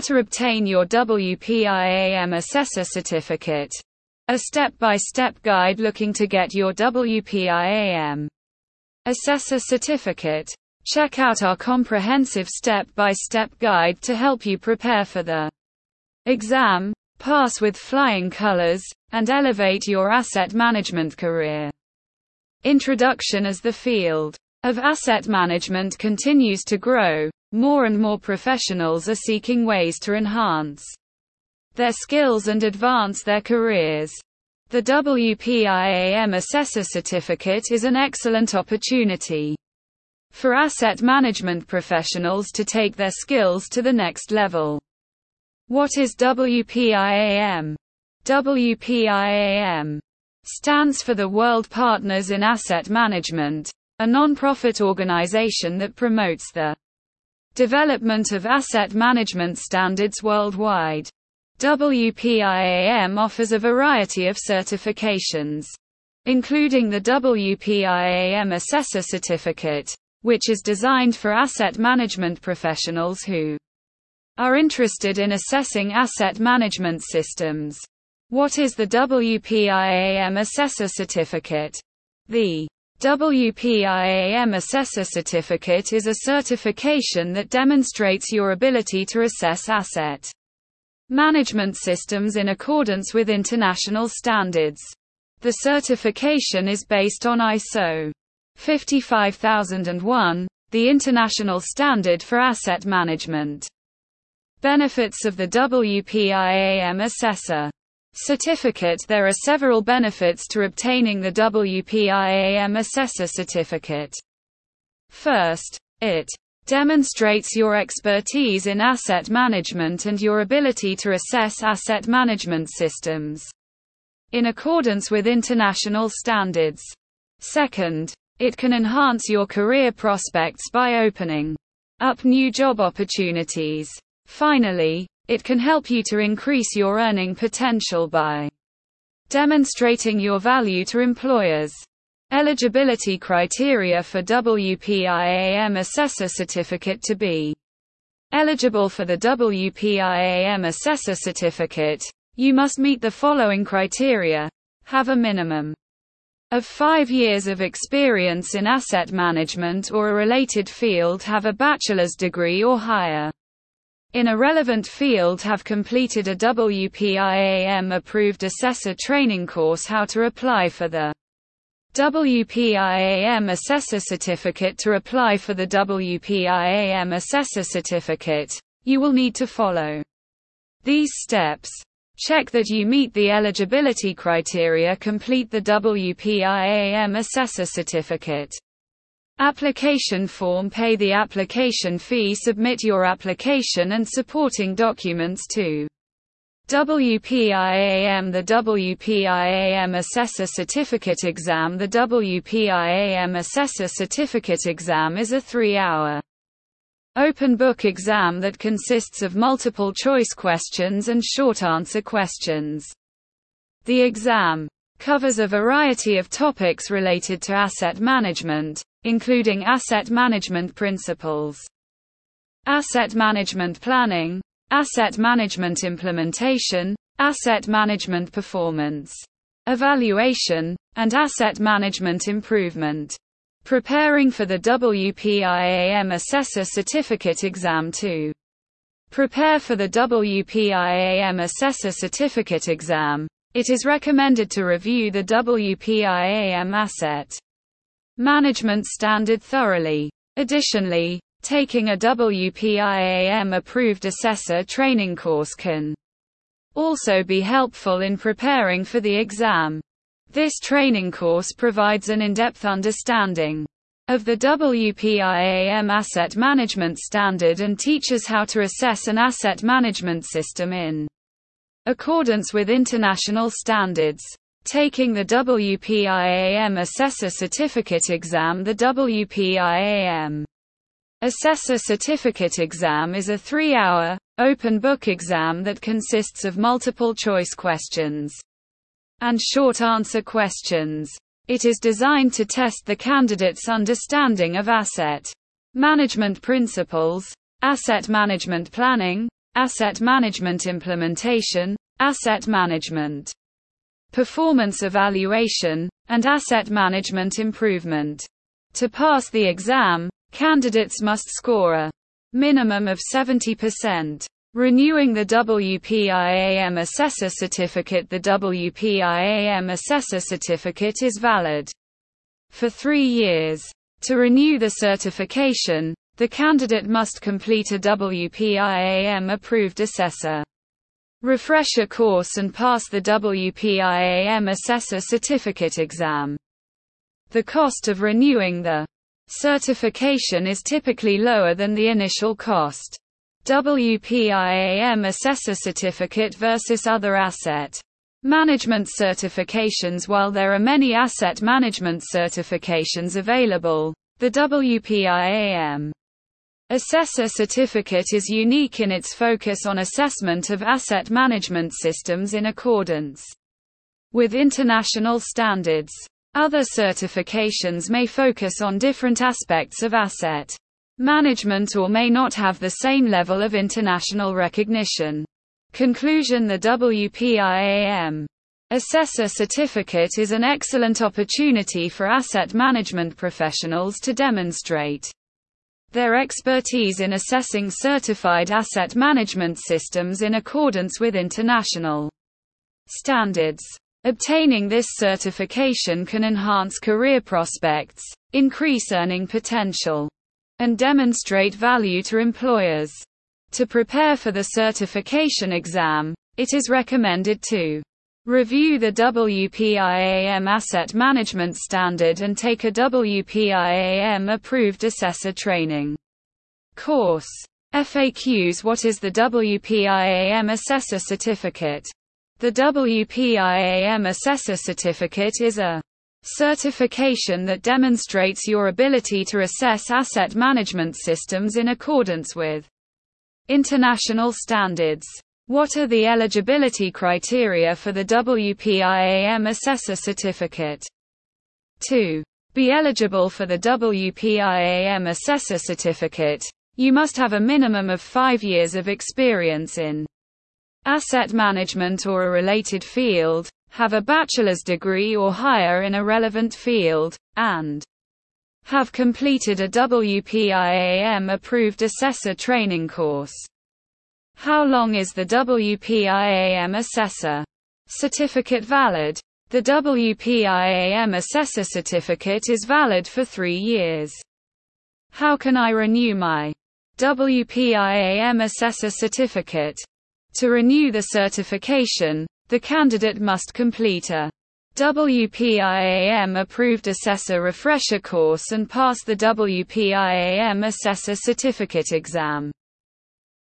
How to obtain your WPIAM Assessor Certificate. A step by step guide looking to get your WPIAM Assessor Certificate. Check out our comprehensive step by step guide to help you prepare for the exam, pass with flying colors, and elevate your asset management career. Introduction As the field of asset management continues to grow, more and more professionals are seeking ways to enhance their skills and advance their careers. The WPIAM Assessor Certificate is an excellent opportunity for asset management professionals to take their skills to the next level. What is WPIAM? WPIAM stands for the World Partners in Asset Management, a non-profit organization that promotes the development of asset management standards worldwide. WPIAM offers a variety of certifications, including the WPIAM Assessor Certificate, which is designed for asset management professionals who are interested in assessing asset management systems. What is the WPIAM Assessor Certificate? The WPIAM Assessor Certificate is a certification that demonstrates your ability to assess asset management systems in accordance with international standards. The certification is based on ISO 55001, the international standard for asset management. Benefits of the WPIAM Assessor Certificate There are several benefits to obtaining the WPIAM Assessor Certificate. First, it demonstrates your expertise in asset management and your ability to assess asset management systems in accordance with international standards. Second, it can enhance your career prospects by opening up new job opportunities. Finally, it can help you to increase your earning potential by demonstrating your value to employers. Eligibility criteria for WPIAM Assessor Certificate to be eligible for the WPIAM Assessor Certificate, you must meet the following criteria. Have a minimum of five years of experience in asset management or a related field have a bachelor's degree or higher. In a relevant field have completed a WPIAM approved assessor training course how to apply for the WPIAM Assessor Certificate To apply for the WPIAM Assessor Certificate, you will need to follow these steps. Check that you meet the eligibility criteria complete the WPIAM Assessor Certificate. Application form. Pay the application fee. Submit your application and supporting documents to WPIAM The WPIAM Assessor Certificate Exam. The WPIAM Assessor Certificate Exam is a three-hour open book exam that consists of multiple choice questions and short answer questions. The exam covers a variety of topics related to asset management, including asset management principles, asset management planning, asset management implementation, asset management performance, evaluation, and asset management improvement. Preparing for the WPIAM Assessor Certificate Exam 2. Prepare for the WPIAM Assessor Certificate Exam. It is recommended to review the WPIAM Asset Management Standard thoroughly. Additionally, Taking a WPIAM approved assessor training course can also be helpful in preparing for the exam. This training course provides an in-depth understanding of the WPIAM asset management standard and teaches how to assess an asset management system in accordance with international standards. Taking the WPIAM Assessor Certificate exam The WPIAM Assessor Certificate exam is a three-hour, open-book exam that consists of multiple-choice questions and short-answer questions. It is designed to test the candidate's understanding of asset management principles, asset management planning, asset management implementation, asset management, performance evaluation, and asset management improvement. To pass the exam, candidates must score a minimum of 70%. Renewing the WPIAM Assessor Certificate The WPIAM Assessor Certificate is valid for three years. To renew the certification, the candidate must complete a WPIAM approved assessor refresher course and pass the WPIAM Assessor Certificate exam. The cost of renewing the certification is typically lower than the initial cost. WPIAM Assessor Certificate versus other asset management certifications While there are many asset management certifications available, the WPIAM Assessor certificate is unique in its focus on assessment of asset management systems in accordance with international standards. Other certifications may focus on different aspects of asset management or may not have the same level of international recognition. Conclusion The WPIAM Assessor Certificate is an excellent opportunity for asset management professionals to demonstrate their expertise in assessing certified asset management systems in accordance with international standards. Obtaining this certification can enhance career prospects, increase earning potential, and demonstrate value to employers. To prepare for the certification exam, it is recommended to Review the WPIAM Asset Management Standard and take a WPIAM approved assessor training course. FAQs What is the WPIAM Assessor Certificate? The WPIAM Assessor Certificate is a certification that demonstrates your ability to assess asset management systems in accordance with international standards. What are the eligibility criteria for the WPIAM Assessor Certificate? 2. Be eligible for the WPIAM Assessor Certificate, you must have a minimum of five years of experience in asset management or a related field, have a bachelor's degree or higher in a relevant field, and have completed a WPIAM approved assessor training course. How long is the WPIAM Assessor certificate valid? The WPIAM Assessor certificate is valid for three years. How can I renew my WPIAM Assessor certificate? To renew the certification, the candidate must complete a WPIAM approved assessor refresher course and pass the WPIAM Assessor certificate exam.